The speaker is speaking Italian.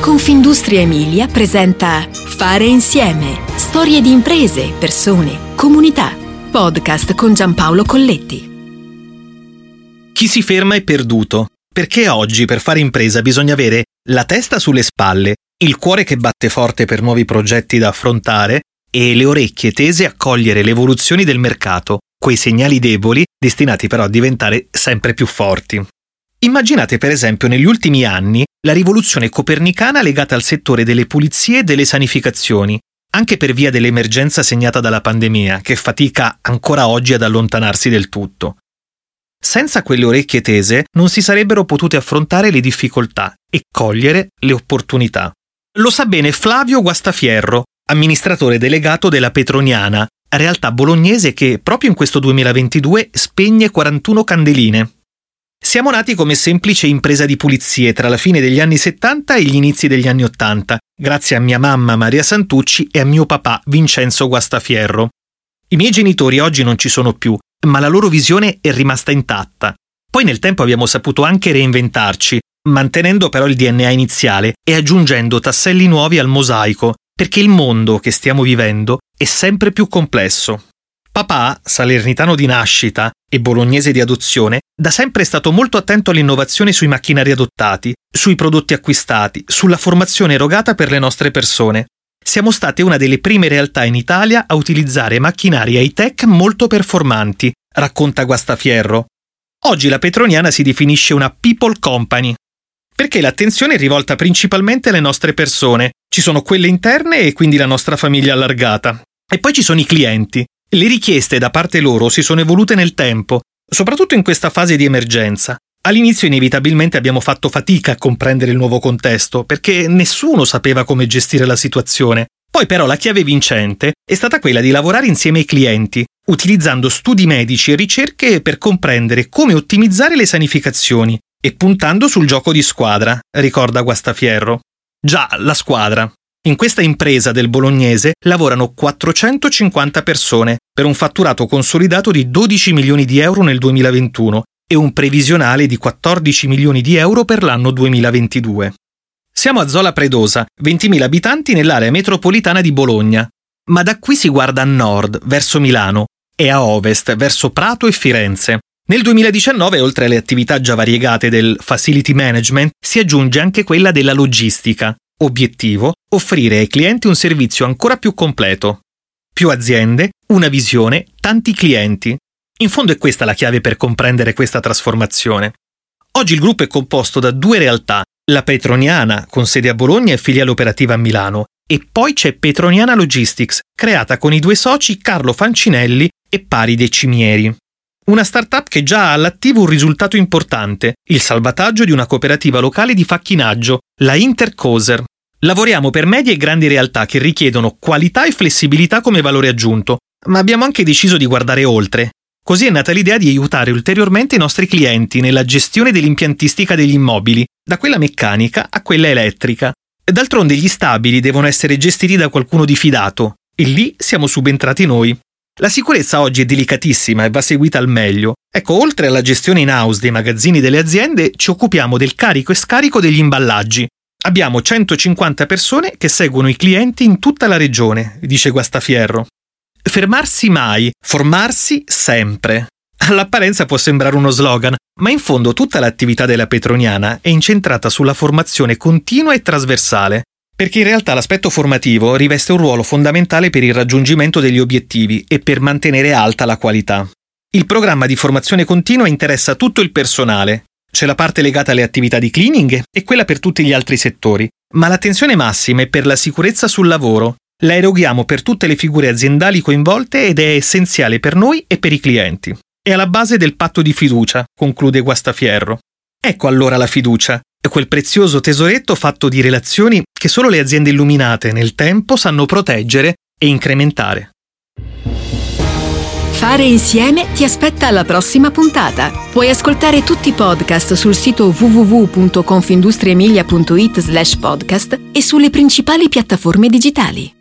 Confindustria Emilia presenta Fare insieme. Storie di imprese, persone, comunità. Podcast con Giampaolo Colletti. Chi si ferma è perduto, perché oggi per fare impresa bisogna avere la testa sulle spalle, il cuore che batte forte per nuovi progetti da affrontare e le orecchie tese a cogliere le evoluzioni del mercato, quei segnali deboli destinati però a diventare sempre più forti. Immaginate per esempio negli ultimi anni la rivoluzione copernicana legata al settore delle pulizie e delle sanificazioni, anche per via dell'emergenza segnata dalla pandemia, che fatica ancora oggi ad allontanarsi del tutto. Senza quelle orecchie tese non si sarebbero potute affrontare le difficoltà e cogliere le opportunità. Lo sa bene Flavio Guastafierro, amministratore delegato della Petroniana, realtà bolognese che proprio in questo 2022 spegne 41 candeline. Siamo nati come semplice impresa di pulizie tra la fine degli anni 70 e gli inizi degli anni 80, grazie a mia mamma Maria Santucci e a mio papà Vincenzo Guastafierro. I miei genitori oggi non ci sono più, ma la loro visione è rimasta intatta. Poi nel tempo abbiamo saputo anche reinventarci, mantenendo però il DNA iniziale e aggiungendo tasselli nuovi al mosaico, perché il mondo che stiamo vivendo è sempre più complesso. Papà, salernitano di nascita e bolognese di adozione, da sempre è stato molto attento all'innovazione sui macchinari adottati, sui prodotti acquistati, sulla formazione erogata per le nostre persone. Siamo state una delle prime realtà in Italia a utilizzare macchinari high-tech molto performanti, racconta Guastafierro. Oggi la Petroniana si definisce una people company, perché l'attenzione è rivolta principalmente alle nostre persone. Ci sono quelle interne e quindi la nostra famiglia allargata. E poi ci sono i clienti, le richieste da parte loro si sono evolute nel tempo, soprattutto in questa fase di emergenza. All'inizio inevitabilmente abbiamo fatto fatica a comprendere il nuovo contesto, perché nessuno sapeva come gestire la situazione. Poi però la chiave vincente è stata quella di lavorare insieme ai clienti, utilizzando studi medici e ricerche per comprendere come ottimizzare le sanificazioni e puntando sul gioco di squadra, ricorda Guastafierro. Già, la squadra. In questa impresa del bolognese lavorano 450 persone per un fatturato consolidato di 12 milioni di euro nel 2021 e un previsionale di 14 milioni di euro per l'anno 2022. Siamo a Zola Predosa, 20.000 abitanti nell'area metropolitana di Bologna, ma da qui si guarda a nord, verso Milano, e a ovest, verso Prato e Firenze. Nel 2019, oltre alle attività già variegate del facility management, si aggiunge anche quella della logistica, Obiettivo, offrire ai clienti un servizio ancora più completo. Più aziende, una visione, tanti clienti. In fondo è questa la chiave per comprendere questa trasformazione. Oggi il gruppo è composto da due realtà, la Petroniana, con sede a Bologna e filiale operativa a Milano, e poi c'è Petroniana Logistics, creata con i due soci Carlo Fancinelli e Pari De Cimieri. Una startup che già ha all'attivo un risultato importante, il salvataggio di una cooperativa locale di facchinaggio, la Intercoser. Lavoriamo per medie e grandi realtà che richiedono qualità e flessibilità come valore aggiunto, ma abbiamo anche deciso di guardare oltre. Così è nata l'idea di aiutare ulteriormente i nostri clienti nella gestione dell'impiantistica degli immobili, da quella meccanica a quella elettrica. D'altronde gli stabili devono essere gestiti da qualcuno di fidato, e lì siamo subentrati noi. La sicurezza oggi è delicatissima e va seguita al meglio. Ecco, oltre alla gestione in house dei magazzini delle aziende, ci occupiamo del carico e scarico degli imballaggi. Abbiamo 150 persone che seguono i clienti in tutta la regione, dice Guastafierro. Fermarsi mai, formarsi sempre. All'apparenza può sembrare uno slogan, ma in fondo tutta l'attività della Petroniana è incentrata sulla formazione continua e trasversale perché in realtà l'aspetto formativo riveste un ruolo fondamentale per il raggiungimento degli obiettivi e per mantenere alta la qualità. Il programma di formazione continua interessa tutto il personale. C'è la parte legata alle attività di cleaning e quella per tutti gli altri settori, ma l'attenzione massima è per la sicurezza sul lavoro. La eroghiamo per tutte le figure aziendali coinvolte ed è essenziale per noi e per i clienti. È alla base del patto di fiducia, conclude Guastafierro. Ecco allora la fiducia, quel prezioso tesoretto fatto di relazioni che solo le aziende illuminate nel tempo sanno proteggere e incrementare. Fare insieme ti aspetta alla prossima puntata. Puoi ascoltare tutti i podcast sul sito www.confindustriemilia.it slash podcast e sulle principali piattaforme digitali.